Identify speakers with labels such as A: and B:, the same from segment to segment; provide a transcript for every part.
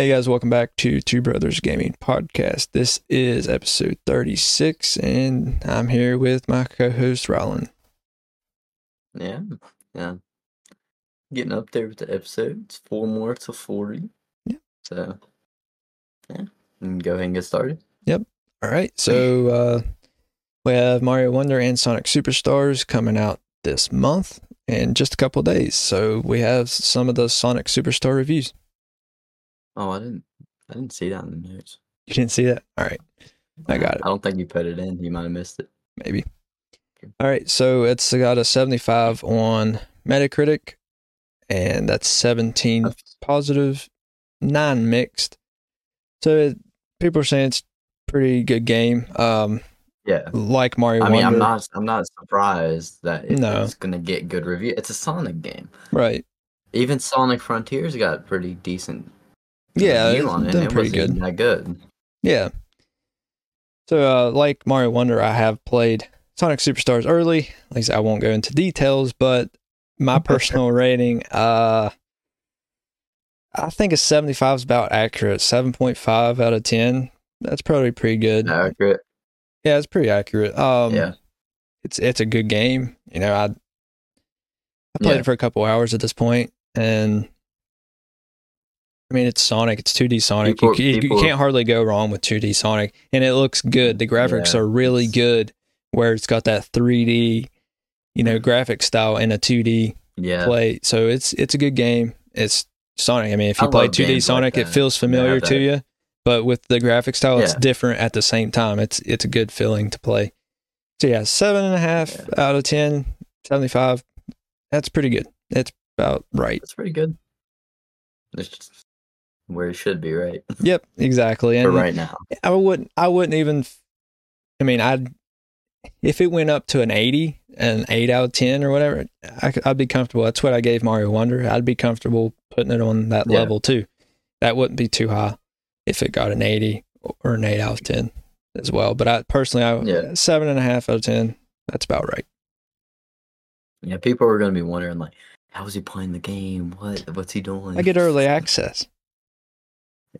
A: Hey guys, welcome back to Two Brothers Gaming Podcast. This is episode 36, and I'm here with my co host, Ryland.
B: Yeah, yeah. Getting up there with the episodes. Four more to 40.
A: Yeah.
B: So, yeah. And go ahead and get started. Yep.
A: All right, so uh, we have Mario Wonder and Sonic Superstars coming out this month in just a couple days. So we have some of the Sonic Superstar reviews.
B: Oh, I didn't. I didn't see that in the notes.
A: You didn't see that? All right, I got it.
B: I don't think you put it in. You might have missed it.
A: maybe. All right, so it's got a 75 on Metacritic, and that's 17 positive, nine mixed. So it, people are saying it's a pretty good game. Um,
B: Yeah.
A: like Mario
B: I mean, I'm not. I'm not surprised that it-
A: No.
B: it's gonna get good review. It's a Sonic game.
A: right?
B: Even Sonic Frontiers got pretty decent.
A: Yeah,
B: on it.
A: done
B: it
A: pretty good.
B: That good.
A: Yeah. So, uh, like Mario Wonder, I have played Sonic Superstars early. Like I said, I won't go into details, but my personal rating, uh, I think a 75 is about accurate. 7.5 out of 10. That's probably pretty good.
B: Accurate.
A: Yeah, it's pretty accurate. Um,
B: yeah.
A: it's it's a good game. You know, I I played
B: Yeah.
A: it for a couple hours at this point, and I mean, it's Sonic. It's 2D Sonic.
B: People-
A: you, you-
B: people-
A: you can't hardly go wrong with 2D Sonic, and it looks good. The graphics
B: Yeah,
A: are really good, where it's got that 3D, you know, graphic style in a 2D
B: Yeah.
A: play. So it's it's a good game. It's Sonic. I mean, if
B: I
A: you play 2D
B: games like
A: Sonic, it feels familiar
B: Yeah,
A: to you, but with the graphic style, it's different at the same time. It's it's a good feeling to play. So yeah, seven and a half out of 10, 75. That's pretty good. That's about right.
B: That's pretty good. It's where it should be, right?
A: Yep, exactly.
B: For right now.
A: I wouldn't I wouldn't even I mean, I'd if it went up to an 80, an 8 out of 10 or whatever, I, would be comfortable. That's what I gave Mario Wonder. I'd be comfortable putting it on that
B: Yeah.
A: level too. That wouldn't be too high if it got an 80 or an 8 out of 10 as well. But I personally, I
B: Yeah.
A: seven and a half out of 10. That's about right.
B: Yeah, people are gonna be wondering like, how is he playing the game? What what's he doing?
A: I get early access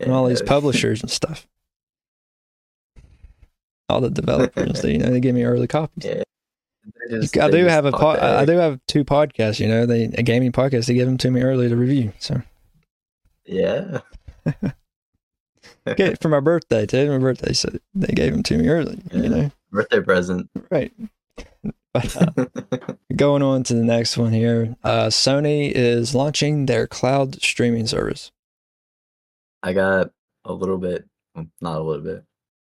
A: from all these publishers and stuff. All the developers, they, you know, they give me early copies.
B: Yeah. Just-
A: I do have a pod, I do have two podcasts. You know, they a gaming podcast. They give them to me early to review. So
B: Yeah.
A: get it for my birthday too. My birthday, so they gave them to me early.
B: Yeah.
A: You know,
B: Birthday present.
A: right? But uh, going on to the next one here, uh, Sony is launching their cloud streaming service.
B: I got a little bit, not a little bit,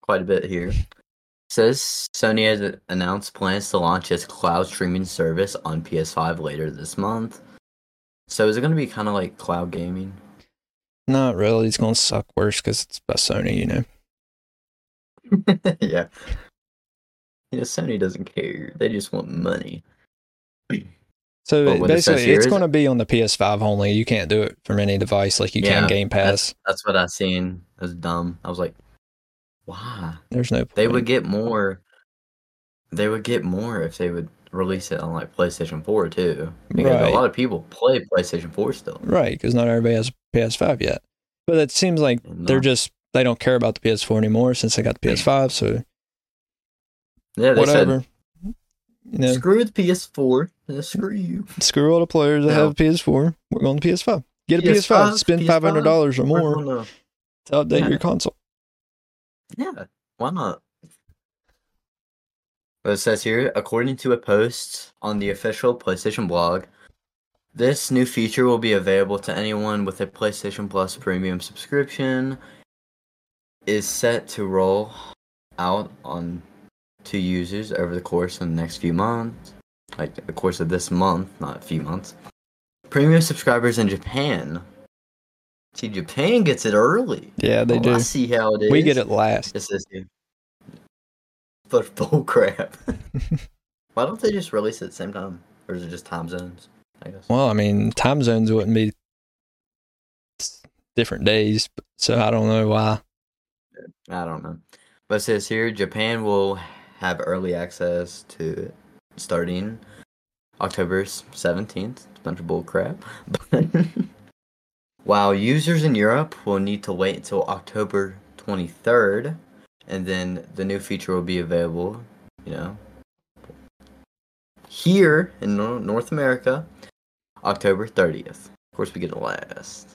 B: quite a bit here. Says Sony has announced plans to launch its cloud streaming service on PS5 later this month. So is it going to be kind of like cloud gaming?
A: Not really. It's gonna suck worse because it's by Sony. You know.
B: yeah. You know, Sony doesn't care. They just want money.
A: So basically, it's going to be on the PS5 only. You can't do it from any device like you
B: Yeah,
A: can Game Pass.
B: That's what I seen. It was dumb. I was like, why?
A: There's no.
B: They would get more. They would get more if they would release it on like PlayStation 4 too. Because
A: Right.
B: a lot of people play PlayStation 4 still.
A: right because not everybody has a PS5 yet. But it seems like
B: And
A: they're just they don't care about the PS4 anymore since they got the PS5. So
B: yeah, they
A: whatever. You know,
B: screw the PS4. uh, Screw you.
A: screw all the players that
B: No.
A: have a PS4. We're going to PS5. Get a PS5.
B: PS5,
A: Spend five hundred dollars or more to update
B: Yeah.
A: your console.
B: Yeah, why not? But it says here, according to a post on the official PlayStation blog, this new feature will be available to anyone with a PlayStation Plus premium subscription. Is set to roll out on to users over the course of the next few months, like the course of this month, not a few months. Premium subscribers in Japan. See, Japan gets it early.
A: Yeah, they
B: Oh,
A: do.
B: I see how it is.
A: We get it last.
B: This is here. But bull crap. Why don't they just release it at the same time? Or is it just time zones? I guess.
A: Well, I mean, time zones wouldn't be different days, so I don't know why.
B: I don't know. But it says here Japan will have early access to it starting October 17th. It's a bunch of bull crap. While users in Europe will need to wait until October 23rd, and then the new feature will be available, you know, here in North America, October 30th. Of course, we get it last.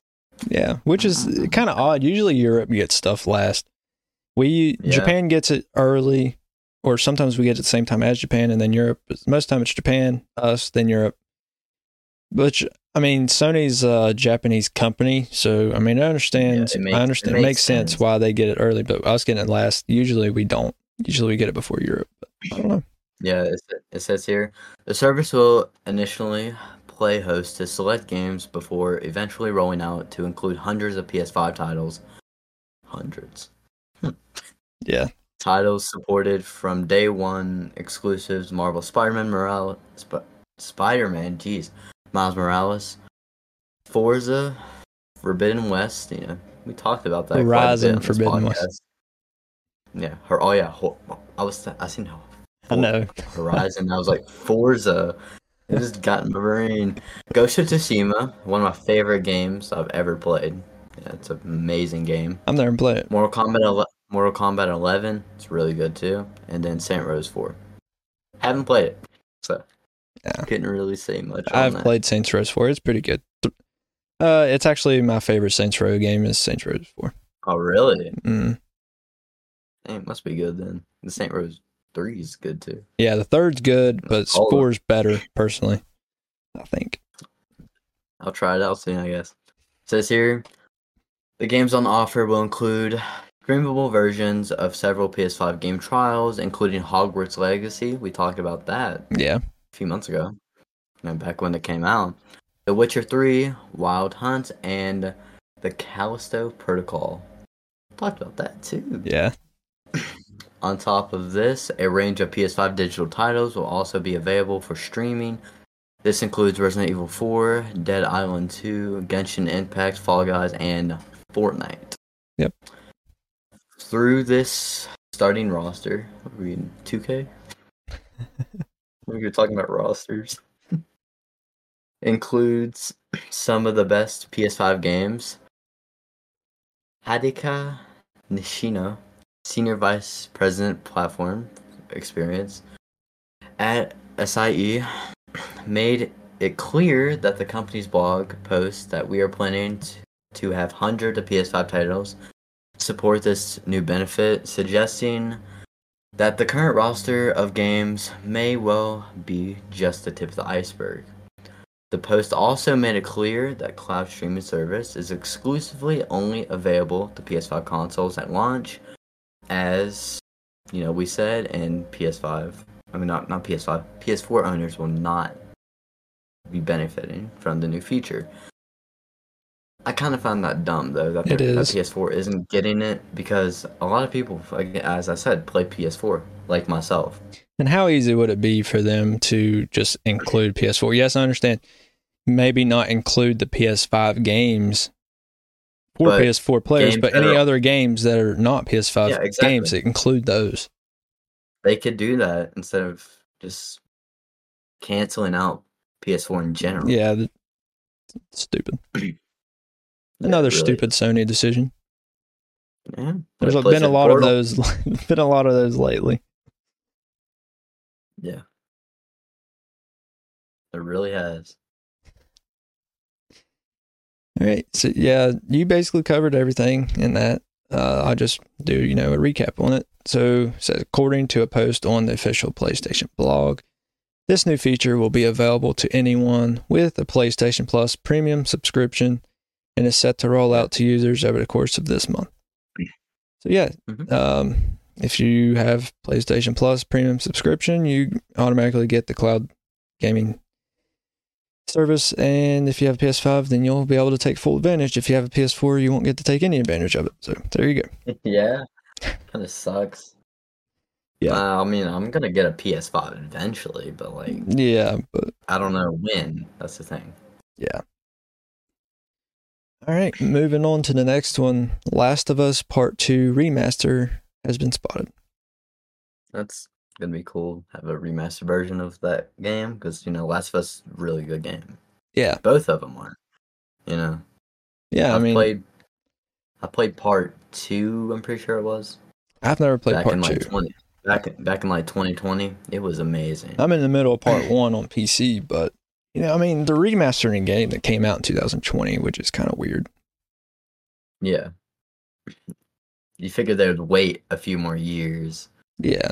A: Yeah, which is uh-huh. kind of odd. Usually Europe gets stuff last. We
B: Yeah.
A: Japan gets it early, or sometimes we get it at the same time as Japan, and then Europe. But most of the time it's Japan, us, then Europe. Which I mean, Sony's a Japanese company, so I mean, I understand.
B: Yeah, makes-
A: I understand.
B: it
A: It
B: makes
A: makes sense.
B: sense.
A: why they get it early, but us getting it last. Usually we don't. Usually we get it before Europe. But I don't know.
B: Yeah, it says here the service will initially play host to select games before eventually rolling out to include hundreds of PS5 titles. Hundreds. Hmm.
A: Yeah,
B: Titles supported from day one exclusives Marvel Spider Man Morales, Sp- Spider Man, jeez, Miles Morales, Forza, Forbidden West. You know, we talked about that. quite a bit
A: Horizon
B: on
A: Forbidden West.
B: Yeah, her. Oh yeah, ho- I was. I seen.
A: I know.
B: Horizon. I was like Forza. It just got in my brain. Ghost of Tsushima, one of my favorite games I've ever played. Yeah, it's an amazing game.
A: I'm there and play it.
B: Mortal Kombat, ele- Mortal Kombat 11, it's really good too. And then Saints Row 4. Haven't played it, so
A: Yeah.
B: couldn't really say much.
A: I've
B: that.
A: played Saints Row 4. It's pretty good. Uh, it's actually my favorite Saints Row game is Saints Row 4.
B: Oh really?
A: Mm.
B: Dang, it must be good then. The Saints Row 3 is good too.
A: Yeah, the third's good, but
B: of-
A: four's better personally. I think.
B: I'll try it out soon, I guess. says here, the games on offer will include streamable versions of several PS5 game trials, including Hogwarts Legacy. We talked about that
A: Yeah,
B: a few months ago, know, back when it came out. The Witcher 3, Wild Hunt, and the Callisto Protocol. Talked about that too.
A: yeah.
B: On top of this, a range of PS5 digital titles will also be available for streaming. This includes Resident Evil 4, Dead Island 2, Genshin Impact, Fall Guys, and Fortnite.
A: Yep.
B: Through this starting roster, are we in 2K? we were talking about rosters. includes some of the best PS5 games. Hideaki Nishino, Senior Vice President Platform Experience at SIE, made it clear that the company's blog post that we are planning to have hundreds of PS5 titles support this new benefit, suggesting that the current roster of games may well be just the tip of the iceberg. The post also made it clear that cloud streaming service is exclusively only available to PS5 consoles at launch, as you know we said, and PS5. I mean, not not PS5. PS4 owners will not be benefiting from the new feature. I kind of find that dumb though that,
A: It
B: they're- that
A: is.
B: PS4 isn't getting it because a lot of people, as I said, play PS4 like myself.
A: And how easy would it be for them to just include PS4? Yes, I understand. Maybe not include the PS5 games for
B: But
A: PS4 players, but any
B: are-
A: other games that are not PS5
B: Yeah, exactly.
A: games, include those.
B: They could do that instead of just canceling out PS4 in general.
A: Yeah, th-
B: Yeah,
A: Another
B: really.
A: stupid Sony decision.
B: Yeah.
A: There's been a lot
B: Portal.
A: of those. been a lot of those lately.
B: Yeah. It really has.
A: All right. So yeah, you basically covered everything in that. uh, I'll just do, you know, a recap on it. So, says, according to a post on the official PlayStation blog, this new feature will be available to anyone with a PlayStation Plus premium subscription and is set to roll out to users over the course of this month. So, yeah,
B: Mhm.
A: um, if you have PlayStation Plus premium subscription, you automatically get the cloud gaming service. And if you have a PS5, then you'll be able to take full advantage. If you have a PS4, you won't get to take any advantage of it. So, there you go.
B: yeah, kind of sucks.
A: Yeah.
B: Uh, I mean, I'm gonna get a PS5 eventually, but like,
A: Yeah, but
B: I don't know when. That's the thing.
A: Yeah. All right, moving on to the next one. Last of Us Part 2 remaster has been spotted.
B: That's gonna be cool. Have a remastered version of that game because you know, Last of Us, really good game.
A: Yeah.
B: Both of them are. You know,
A: Yeah, I
B: I've
A: mean,
B: played. I played part two. I'm pretty sure it was
A: I've never played
B: back
A: Part
B: in
A: 2.
B: like 20. Back back in like 2020, it was amazing.
A: I'm in the middle of Part 1 on PC, but, you know, I mean, the remastering game that came out in 2020, which is kind of weird.
B: Yeah. You figured they would wait a few more years,
A: Yeah.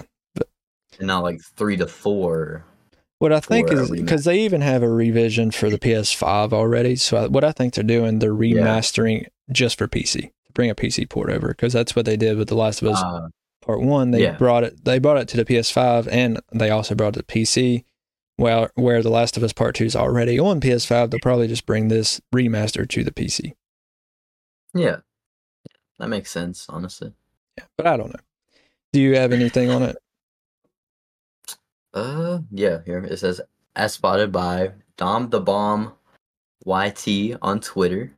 B: and not like three to four.
A: What I think is because they even have a revision for the PS5 already. So I, what I think they're doing, they're
B: Yeah.
A: remastering just for PC to bring a PC port over because that's what they did with The Last of Us
B: Uh,
A: Part One. They
B: Yeah.
A: brought it. They brought it to the PS5 and they also brought it to PC. Well, where The Last of Us Part Two is already on PS5, they'll probably just bring this remaster to the PC.
B: yeah, that makes sense. Honestly.
A: Yeah, but I don't know. Do you have anything on it?
B: Uh, yeah. Here it says, as spotted by Dom the Bomb YT on Twitter.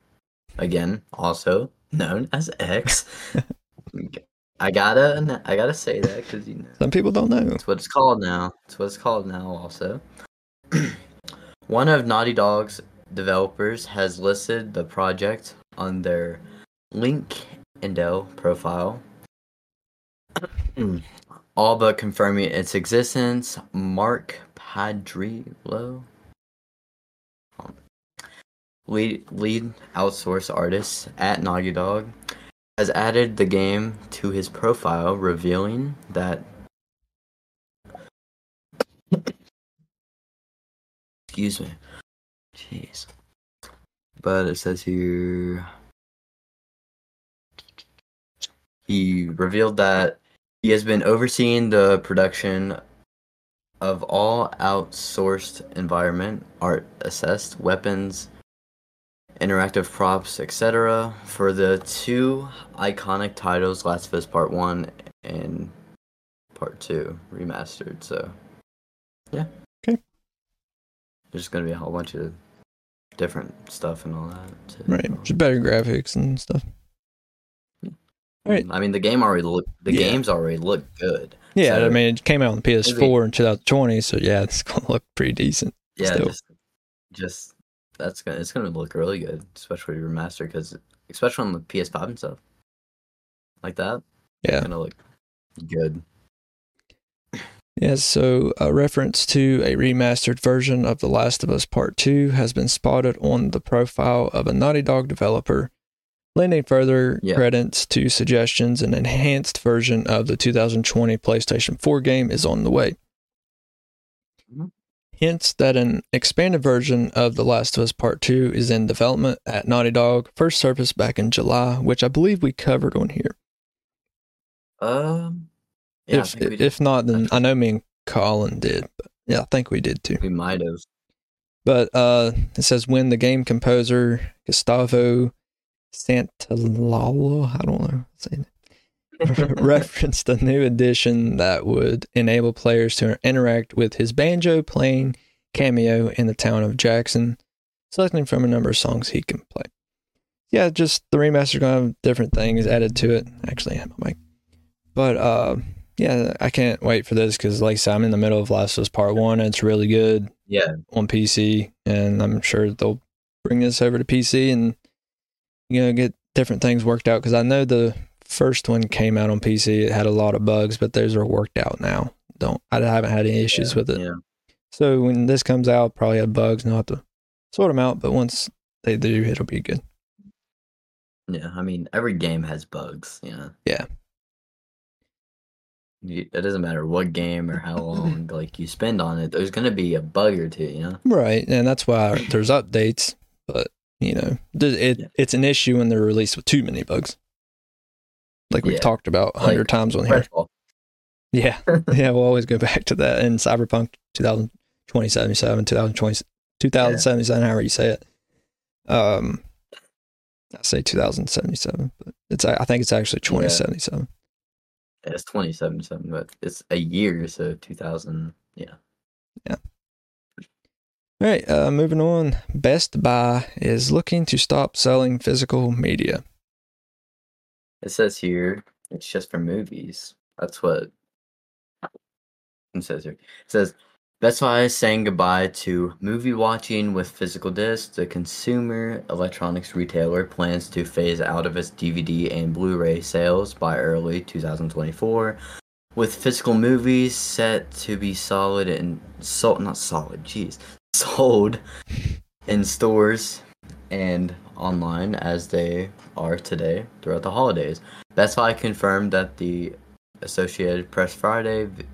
B: Again, also known as X. I gotta, I gotta say that because you know.
A: Some people don't know.
B: That's what it's called now. That's what it's called now, also. One of Naughty Dog's developers has listed the project on their Link Indel profile. All but confirming its existence. Mark Padrillo, lead, lead outsource artist at Naughty Dog, has added the game to his profile, revealing that Excuse me. Jeez. But it says here he revealed that he has been overseeing the production of all outsourced environment, art assessed, weapons, interactive props, etc. for the two iconic titles Last of Us Part 1 and Part 2 remastered. So, yeah.
A: Okay.
B: There's going to be a whole bunch of different stuff and all that. too.
A: Right, just better graphics and stuff. Hmm. Right.
B: I mean, the game already look. The
A: Yeah.
B: games already look good.
A: Yeah, I mean, it came out on the PS4 in 2020, so yeah, it's gonna look pretty decent.
B: Yeah,
A: Still.
B: just, just that's gonna it's gonna look really good, especially remastered because especially on the PS5 and stuff like that.
A: Yeah.
B: it's gonna look good.
A: Yeah, so a reference to a remastered version of The Last of Us Part 2 has been spotted on the profile of a Naughty Dog developer, lending further
B: Yeah.
A: credence to suggestions an enhanced version of the 2020 PlayStation 4 game is on the way.
B: Mm-hmm.
A: Hints that an expanded version of The Last of Us Part 2 is in development at Naughty Dog, first surfaced back in July, which I believe we covered on here.
B: Um, yeah,
A: if if not, then I know me and Colin did, but yeah, I think we did too.
B: we might have.
A: But uh, it says when the game composer Gustavo Santaolalla, I don't know, referenced a new addition that would enable players to interact with his banjo playing cameo in the town of Jackson, selecting from a number of songs he can play. Yeah, just the remaster's gonna have different things added to it. Actually, I have my mic. But uh, yeah, I can't wait for this because, like I said, I'm in the middle of Last of Us Part One. And it's really good
B: Yeah,
A: on PC, and I'm sure they'll bring this over to PC and you know get different things worked out. Because I know the first one came out on PC, it had a lot of bugs, but those are worked out now. Don't I haven't had any issues with it.
B: yeah.
A: So when this comes out, probably have bugs, and I'll have to sort them out. But once they do, it'll be good.
B: Yeah, I mean, every game has bugs.
A: Yeah.
B: You, it doesn't matter what game or how long like you spend on it. There's gonna be a bug or two. You know.
A: Right, and that's why there's updates. But you know, th- it
B: Yeah.
A: it's an issue when they're released with too many bugs, like we've
B: Yeah.
A: talked about a hundred
B: Like,
A: times on here. Yeah, yeah, we'll always go back to that in Cyberpunk 2077, 2020, 2077, however you say it. Um, I say 2077, but it's I think it's actually 2077.
B: It's 2077, but it's a year, so 2000. Yeah. Yeah.
A: All right, uh, moving on. Best Buy is looking to stop selling physical media.
B: It says here it's just for movies. That's what it says here. It says Best Buy is saying goodbye to movie watching with physical discs. The consumer electronics retailer plans to phase out of its DVD and Blu-ray sales by early 2024, with physical movies set to be solid and sold not solid, jeez, sold in stores and online as they are today throughout the holidays. Best Buy confirmed that the Associated Press Friday v-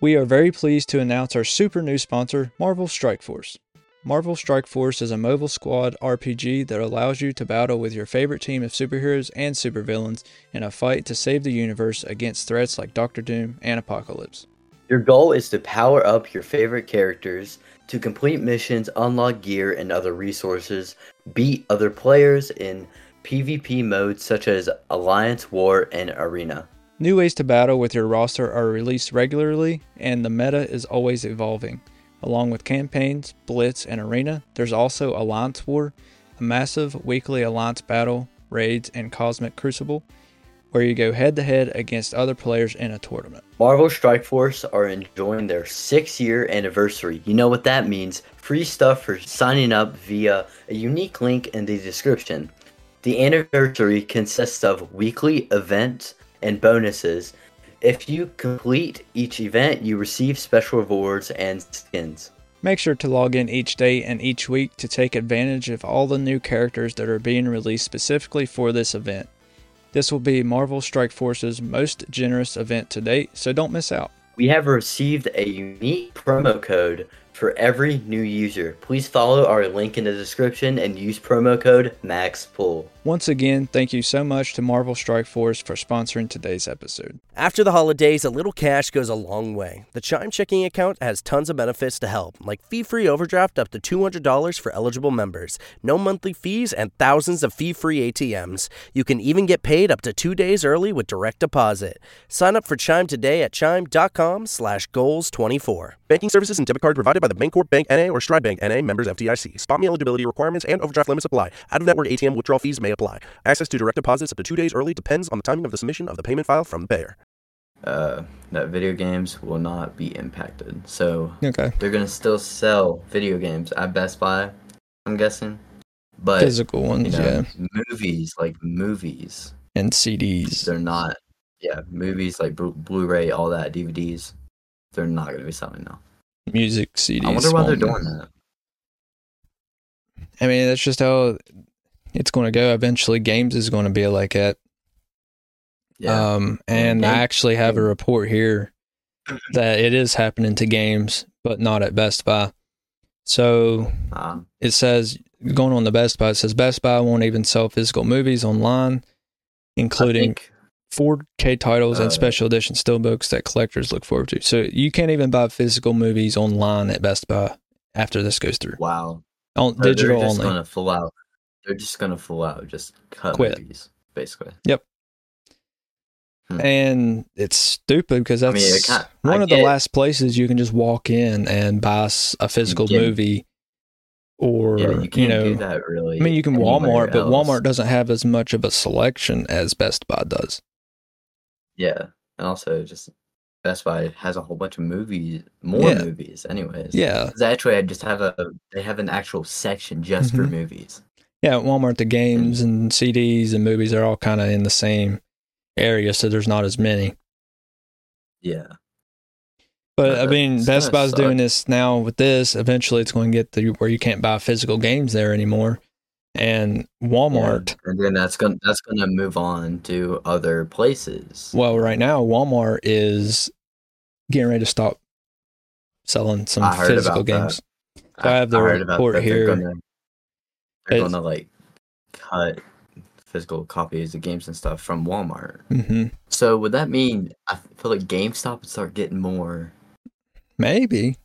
A: We are very pleased to announce our super new sponsor, Marvel Strike Force. Marvel Strike Force is a mobile squad RPG that allows you to battle with your favorite team of superheroes and supervillains in a fight to save the universe against threats like Doctor Doom and Apocalypse.
B: Your goal is to power up your favorite characters, to complete missions, unlock gear and other resources, beat other players in PvP modes such as Alliance, War, and Arena.
A: New ways to battle with your roster are released regularly, and the meta is always evolving. Along with campaigns, Blitz, and Arena, there's also Alliance War, a massive weekly Alliance battle, raids, and Cosmic Crucible, where you go head to head against other players in a tournament.
B: Marvel Strike Force are enjoying their six year anniversary. You know what that means free stuff for signing up via a unique link in the description. The anniversary consists of weekly events and bonuses. If you complete each event, you receive special rewards and skins.
A: Make sure to log in each day and each week to take advantage of all the new characters that are being released specifically for this event. This will be Marvel Strike Force's most generous event to date, so don't miss out.
B: We have received a unique promo code for every new user. Please follow our link in the description and use promo code MAXPOOL.
A: Once again, thank you so much to Marvel Strike Force for sponsoring today's episode.
C: After the holidays, a little cash goes a long way. The Chime checking account has tons of benefits to help, like fee free overdraft up to $200 for eligible members, no monthly fees, and thousands of fee free ATMs. You can even get paid up to two days early with direct deposit. Sign up for Chime today at chime.com slash goals24.
D: Banking services and debit card provided by the Bancorp Bank NA or Stride Bank NA members FDIC. SpotMe eligibility requirements and overdraft limits apply. Out of network ATM withdrawal fees may apply. Access to direct deposits up to two days early depends on the timing of the submission of the payment file from the payer.
B: Uh, that video games will not be impacted. So
A: Okay.
B: they're gonna still sell video games at Best Buy, I'm guessing. But
A: Physical
B: you
A: ones,
B: know,
A: yeah.
B: movies like movies,
A: And CDs.
B: they're not. Yeah, movies like Blu- Blu-ray, all that, DVDs, they're not gonna be selling now.
A: Music CDs.
B: I wonder why they're doing that.
A: I mean, that's just how it's going to go. Eventually, games is going to be like that.
B: Yeah,
A: Um, and I actually have a report here that it is happening to games, but not at Best Buy. So
B: um,
A: it says going on the Best Buy, it says Best Buy won't even sell physical movies online,
B: I
A: including
B: think-
A: 4K titles
B: Uh,
A: and special edition steelbooks that collectors look forward to. So you can't even buy physical movies online at Best Buy after this goes through.
B: wow,
A: On
B: So
A: digital
B: they're just
A: only.
B: gonna full out. They're just gonna full out just cut
A: Quit.
B: movies, basically. Yep.
A: And it's stupid because
B: I
A: that's
B: mean,
A: one
B: I
A: of the
B: get-
A: last places you can just walk in and buy a physical movie or
B: yeah, you
A: you,
B: can't
A: know
B: do that really.
A: i mean you can walmart but walmart doesn't have as much of a selection as best buy does
B: Yeah, and also just Best Buy has a whole bunch of movies, more
A: Yeah.
B: movies, anyways.
A: yeah
B: actually just have a they have an actual section just for
A: Mhm.
B: movies.
A: yeah at walmart the games and cds and movies are all kind of in the same area so there's not as many
B: Yeah,
A: but i
B: Uh,
A: mean best
B: gonna
A: buy's doing this now with this eventually it's going to get to where you can't buy physical games there anymore And Walmart,
B: and then that's gonna that's gonna move on to other places.
A: well, right now Walmart is getting ready to stop selling some
B: I
A: physical
B: about that.
A: games. I have the
B: heard about
A: report
B: that
A: here.
B: They're gonna, they're gonna like cut physical copies of games and stuff from Walmart.
A: hmm
B: So would that mean I feel like GameStop would start getting more?
A: Maybe,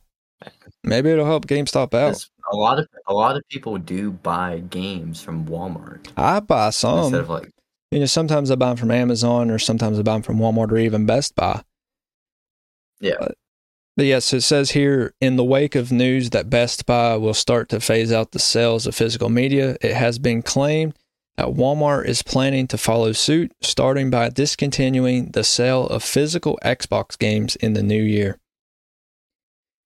A: maybe it'll help GameStop out.
B: 'cause A lot of a lot of people do buy games from Walmart
A: I buy some.
B: instead of like
A: You know, sometimes I buy them from Amazon or sometimes I buy them from Walmart or even Best Buy.
B: Yeah.
A: But, but yes, it says here in the wake of news that Best Buy will start to phase out the sales of physical media, it has been claimed that Walmart is planning to follow suit, starting by discontinuing the sale of physical Xbox games in the new year.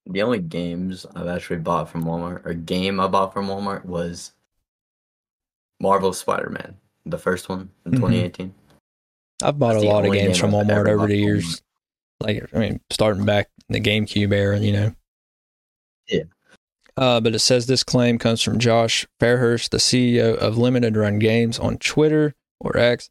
B: The only games I've actually bought from Walmart or game I bought from Walmart was Marvel Spider Man, the first one in
A: Mhm.
B: 2018.
A: I've bought
B: That's
A: a lot of games
B: game
A: from Walmart over the years. Like, I mean, starting back in the GameCube era, you know.
B: Yeah.
A: Uh, but it says this claim comes from Josh Fairhurst, the CEO of Limited Run Games on Twitter or X.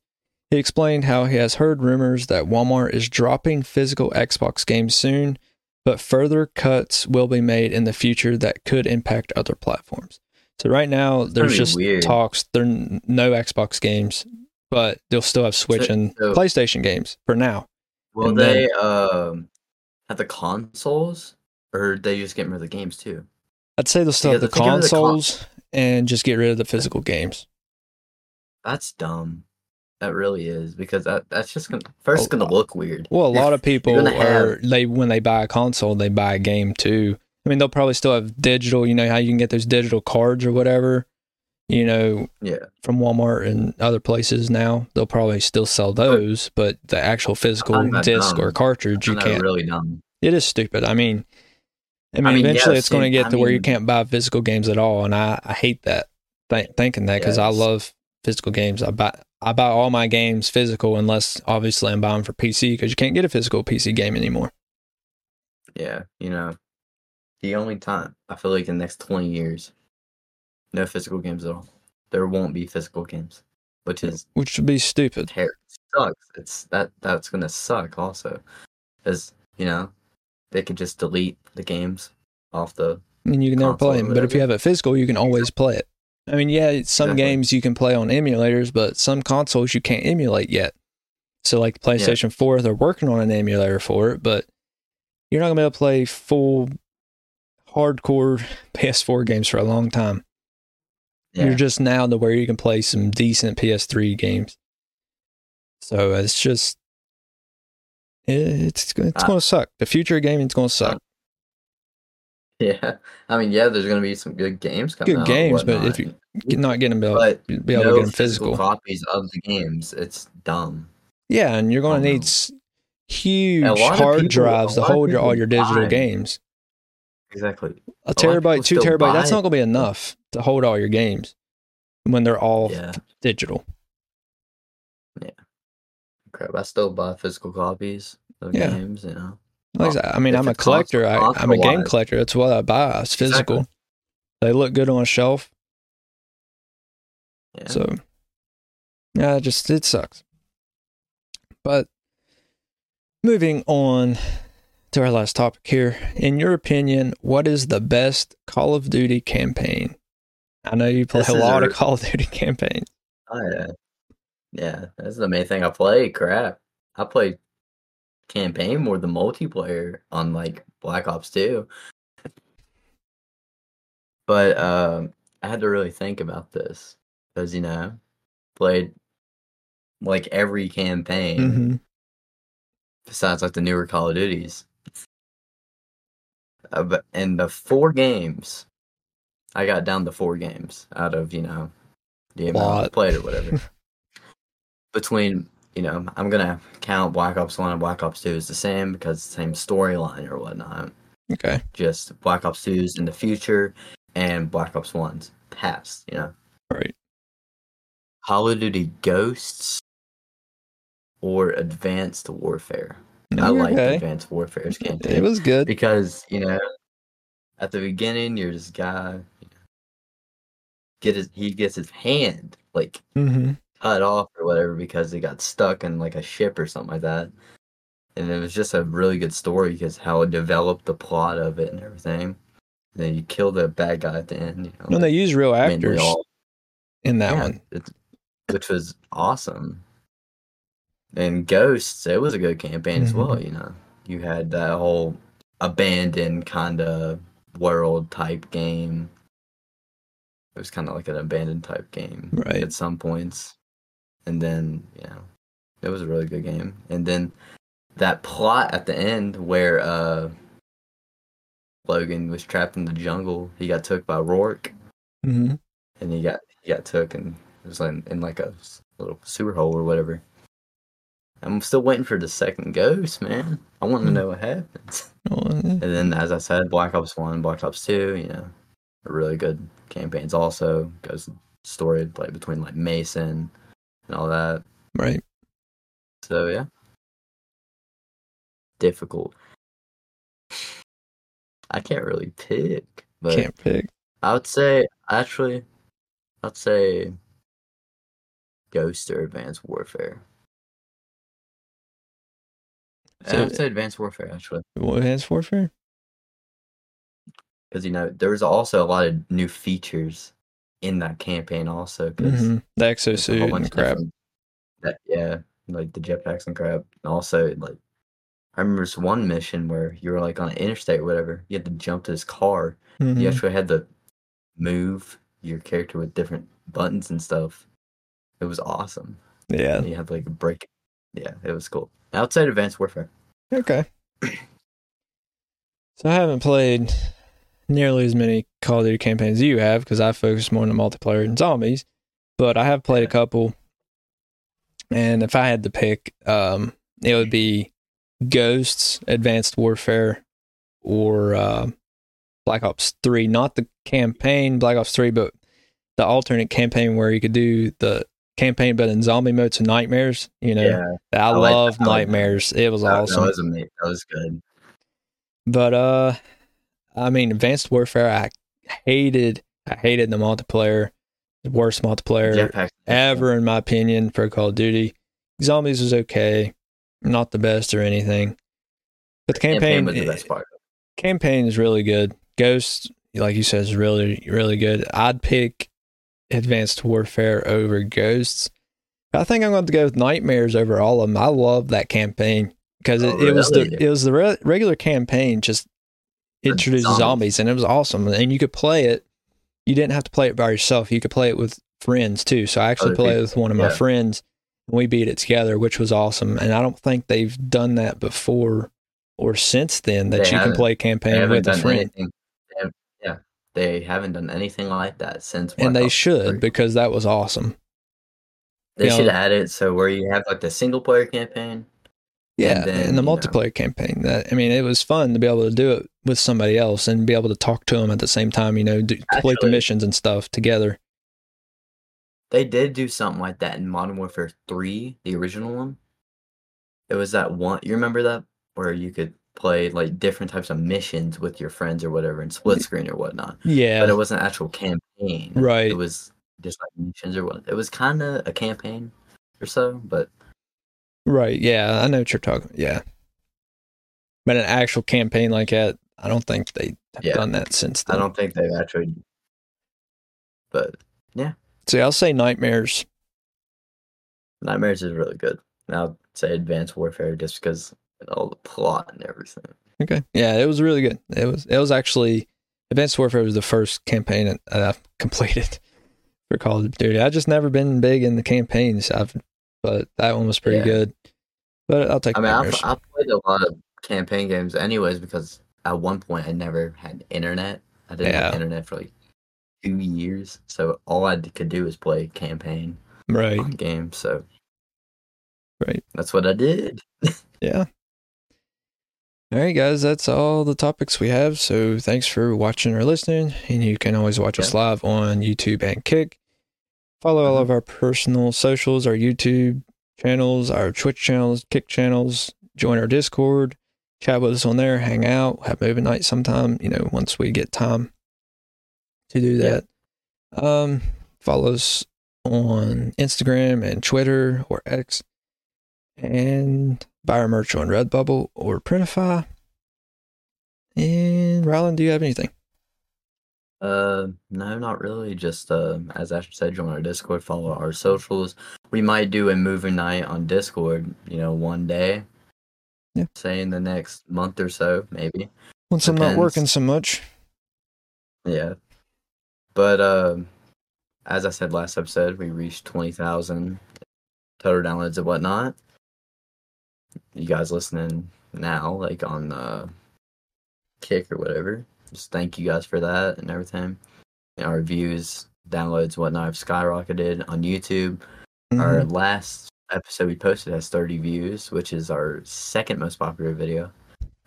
A: He explained how he has heard rumors that Walmart is dropping physical Xbox games soon, but further cuts will be made in the future that could impact other platforms. So right now, there's just
B: weird.
A: talks. There are no Xbox games, but they'll still have Switch
B: So-
A: and
B: so-
A: PlayStation games for now.
B: Will
A: And
B: they um have the consoles or they just get rid of the games too?
A: I'd say they'll still have the
B: Because I think of the con-
A: consoles and just get rid of the physical games.
B: That's dumb. That really is because that that's just gonna first oh, gonna uh, look weird.
A: Well, a lot of people are they when they buy a console, they buy a game too. I mean, they'll probably still have digital. You know how you can get those digital cards or whatever. You know,
B: Yeah,
A: from Walmart and other places now, they'll probably still sell those, but the actual physical disc
B: dumb.
A: or cartridge, you
B: Isn't that
A: can't.
B: really dumb.
A: It is stupid. I mean, I mean,
B: I mean,
A: eventually it's going to get
B: I
A: to where you can't buy physical games at all, and I, I hate that th- thinking that because I love physical games. I buy I buy all my games physical unless obviously I'm buying for PC because you can't get a physical PC game anymore.
B: Yeah, you know, the only time I feel like in the next twenty years, no physical games at all. There won't be physical games, which is
A: which would be stupid.
B: ter- sucks. It's that that's gonna suck also, because you know they could just delete the games off the
A: And you can never play them, but if you have it physical, you can always play it. I mean, yeah, some
B: Exactly.
A: games you can play on emulators, but some consoles you can't emulate yet. So, like PlayStation 4, they're working on an emulator for it, but you're not going to be able to play full hardcore PS4 games for a long time.
B: yeah.
A: You're just now to where you can play some decent PS3 games. So, it's just. It's it's
B: Ah.
A: going to suck. The future of gaming is going to suck.
B: Yeah, I mean, yeah, there's gonna be some good games coming.
A: Good games, but if you're not getting them,
B: but
A: be able
B: no
A: to get them
B: physical
A: physical.
B: copies of the games, it's dumb.
A: Yeah, and you're going to need huge
B: A
A: hard
B: people-
A: drives to hold your, all your digital
B: buy-
A: games.
B: Exactly.
A: A
B: people
A: terabyte, two terabyte, that's not going to be enough to hold all your games when they're all
B: Yeah,
A: digital. Yeah.
B: Crap. I still buy physical copies of
A: Yeah.
B: games. You know.
A: Like I mean, I'm a collector. I, I'm a game collector. That's what I buy. It's physical.
B: Exactly.
A: They look good on a shelf.
B: Yeah.
A: So, yeah, it just it sucks. But moving on to our last topic here. In your opinion, what is the best Call of Duty campaign? I know you play
B: This
A: a lot
B: a-
A: of Call of Duty campaigns.
B: Oh, yeah. Yeah, that's the main thing I play. Crap. I play campaign more than multiplayer on like Black Ops 2. But um I had to really think about this because you know, played like every campaign
A: hmm
B: besides like the newer Call of Duties. Uh, but in the four games, I got down to four games out of you know the amount I played or whatever. Between you know, I'm gonna count Black Ops One and Black Ops Two as the same because the same storyline or whatnot.
A: Okay.
B: Just Black Ops 2's in the future and Black Ops One's past. You know,
A: Right.
B: Call of Duty Ghosts or Advanced Warfare. I
A: Okay.
B: like Advanced Warfare's campaign
A: It was good.
B: because you know, at the beginning you're this guy, you know, get his he gets his hand like
A: Mm-hmm.
B: Cut off or whatever because he got stuck in like a ship or something like that. And it was just a really good story because how it developed the plot of it and everything. And then you kill the bad guy at the end. You know,
A: And they use real actors
B: all-
A: in that
B: yeah,
A: one.
B: which was awesome. And Ghosts, it was a good campaign as mm-hmm.
A: well.
B: You know, you had that whole abandoned kind of world type game. It was kind of like an abandoned type game
A: Right.
B: at some points, and then you know, it was a really good game. And then that plot at the end where uh Logan was trapped in the jungle, he got took by Rourke
A: Mm-hmm.
B: and he got he got took and it was in, in like a little sewer hole or whatever. I'm still waiting for the second ghost, man. I want to
A: Hmm.
B: know what happens.
A: Oh,
B: And then, as I said, Black Ops One, Black Ops Two, you know, really good campaigns. Also, goes story like between like Mason and all that.
A: right.
B: So yeah, difficult. I can't really pick, but
A: Can't pick.
B: I would say actually, I'd say Ghost or Advanced Warfare.
A: So-
B: I would say Advanced Warfare actually,
A: What Advanced Warfare?
B: because you know there was also a lot of new features in that campaign also. Because
A: Mm-hmm. The exosuit and crap.
B: That, yeah, like the jetpacks and crap, and also like I remember this one mission where you were like on an interstate or whatever. You had to jump to this car.
A: Mhm.
B: You actually had to move your character with different buttons and stuff. It was awesome.
A: Yeah.
B: And you had like a break. Yeah, it was cool. Outside Advanced Warfare.
A: Okay. So I haven't played nearly as many Call of Duty campaigns you have because I focus more on the multiplayer and zombies, but I have played a couple. And if I had to pick, um, it would be Ghosts, Advanced Warfare, or uh, Black Ops 3. Not the campaign, Black Ops 3, but the alternate campaign where you could do the campaign, but in zombie mode to nightmares. You know, I,
B: I like
A: love.
B: I like that.
A: nightmares. It was
B: that,
A: awesome.
B: that was amazing. That was good.
A: But uh I mean Advanced Warfare I hated I hated the multiplayer. The worst multiplayer ever in my opinion for Call of Duty. Zombies was okay. Not the best or anything. But the campaign
B: was the best eh, part.
A: campaign is really good. Ghost, like you said, is really, really good. I'd pick Advanced Warfare over Ghosts. I think I'm going to go with Nightmares over all of them. I love that campaign because it,
B: Oh,
A: it was the it was the re- regular campaign just
B: The
A: introduced
B: zombies.
A: zombies. and it was awesome. And you could play it. You didn't have to play it by yourself. You could play it with friends too. So I actually
B: Other
A: played
B: people,
A: with one of my friends, and we beat it together, which was awesome. And I don't think they've done that before or since then that
B: They
A: you can play campaign with a friend.
B: anything. They have, yeah, they haven't done anything like that since.
A: and they should
B: 3.
A: because that was awesome.
B: They
A: you know-
B: should add it so where you have like the single player campaign.
A: Yeah,
B: And then,
A: and the
B: you know-
A: multiplayer campaign. That I mean, it was fun to be able to do it with somebody else and be able to talk to them at the same time. You know, do, complete the missions and stuff together.
B: They did do something like that in Modern Warfare 3, the original one. It was that one, you remember that? Where you could play like different types of missions with your friends or whatever in split screen or whatnot.
A: Yeah,
B: But it wasn't actual campaign.
A: Right.
B: It was just like missions or what. It was kind of a campaign or so, but
A: right. Yeah, I know what you're talking. Yeah, but an actual campaign like that, I don't think they have
B: Yeah.
A: done that since
B: I don't think they've actually. But yeah.
A: See, I'll say Nightmares.
B: Nightmares is really good. And I'll say Advanced Warfare just because of all the plot and everything.
A: Okay, yeah, it was really good. It was. It was actually Advanced Warfare was the first campaign that I've completed for Call of Duty. I just never been big in the campaigns. I've, but that one was pretty
B: Yeah.
A: good. But I'll take
B: I mean, I've, I've played a lot of campaign games, anyways, because at one point I never had internet. I didn't have internet for like two years, so all I could do was play campaign
A: right.
B: on games. So
A: Right.
B: that's what I did.
A: Yeah. All right, guys, that's all the topics we have. So thanks for watching or listening. And you can always watch us live on YouTube and Kick. Follow all
B: Mhm.
A: of our personal socials, our YouTube channels, our Twitch channels, Kick channels. Join our Discord. Chat with us on there. Hang out. Have movie night sometime, you know, once we get time to do that. Um, follow us on Instagram and Twitter or X, and buy our merch on Redbubble or Printify. And Ryland, do you have anything?
B: Uh, no, not really. Just uh, as Ashton said, join our Discord, follow our socials. We might do a movie night on Discord. You know, one day.
A: Yeah.
B: Say in the next month or so, maybe.
A: Once I'm not working so much.
B: Yeah. But uh, as I said last episode, we reached twenty thousand total downloads and whatnot. You guys listening now, like on uh, Kick or whatever, just thank you guys for that and everything. Our views, downloads, whatnot have skyrocketed on YouTube. Our
A: Mhm.
B: last episode we posted has 30 views, which is our second most popular video.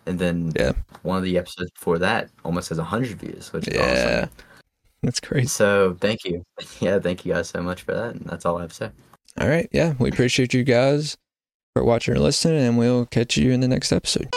B: And then
A: Yeah.
B: one of the episodes before that almost has 100 views, which is
A: Yeah.
B: awesome.
A: That's crazy.
B: So thank you. Yeah, thank you guys so much for that. And that's all I have to say.
A: All right. Yeah. We appreciate you guys for watching and listening, and we'll catch you in the next episode.